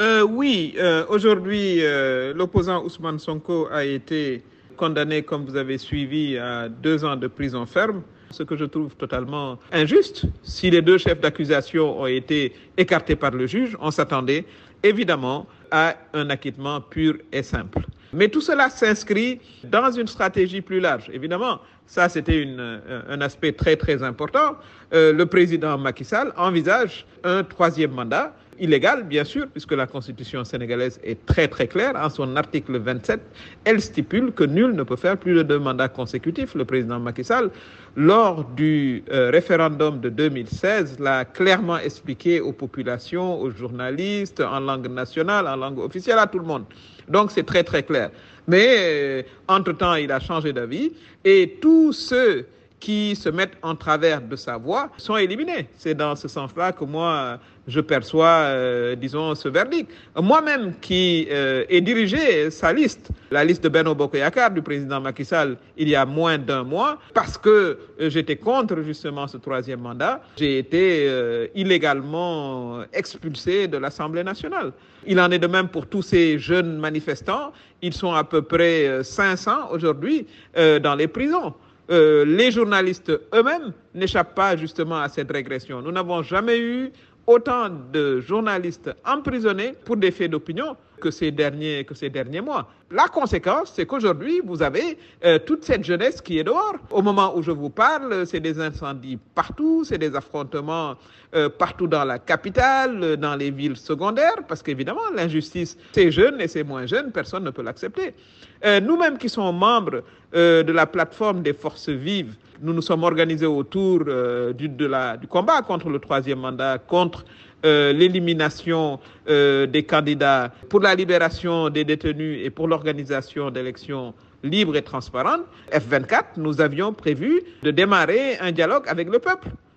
Euh, oui, euh, aujourd'hui, euh, l'opposant Ousmane Sonko a été condamné, comme vous avez suivi, à deux ans de prison ferme, ce que je trouve totalement injuste. Si les deux chefs d'accusation ont été écartés par le juge, on s'attendait évidemment à un acquittement pur et simple. Mais tout cela s'inscrit dans une stratégie plus large. Évidemment, ça c'était un aspect très très important. Le président Macky Sall envisage un troisième mandat illégal, bien sûr, puisque la constitution sénégalaise est très très claire. En son article 27, elle stipule que nul ne peut faire plus de deux mandats consécutifs. Le président Macky Sall, lors du euh, référendum de 2016, l'a clairement expliqué aux populations, aux journalistes, en langue nationale, en langue officielle, à tout le monde. Donc c'est très très clair. Mais euh, entre-temps, il a changé d'avis et tous ceux qui se mettent en travers de sa voix sont éliminés. C'est dans ce sens-là que moi, je perçois, euh, disons, ce verdict. Moi-même qui euh, ai dirigé sa liste, la liste de Beno Bokoyakar du président Macky Sall, il y a moins d'un mois, parce que euh, j'étais contre justement ce troisième mandat, j'ai été illégalement expulsé de l'Assemblée nationale. Il en est de même pour tous ces jeunes manifestants. Ils sont à peu près 500 aujourd'hui dans les prisons. Euh, les journalistes eux-mêmes n'échappent pas justement à cette régression. Nous n'avons jamais eu autant de journalistes emprisonnés pour des faits d'opinion que ces derniers, que ces derniers mois. La conséquence, c'est qu'aujourd'hui, vous avez euh, toute cette jeunesse qui est dehors. Au moment où je vous parle, c'est des incendies partout, c'est des affrontements euh, partout dans la capitale, dans les villes secondaires, parce qu'évidemment, l'injustice, c'est jeune et c'est moins jeune, personne ne peut l'accepter. Euh, Nous-mêmes qui sommes membres euh, de la plateforme des forces vives, nous nous sommes organisés autour euh, du, combat contre le troisième mandat, contre euh, l'élimination euh, des candidats, pour la libération des détenus et pour l'organisation d'élections libres et transparentes. F24, nous avions prévu de démarrer un dialogue avec le peuple.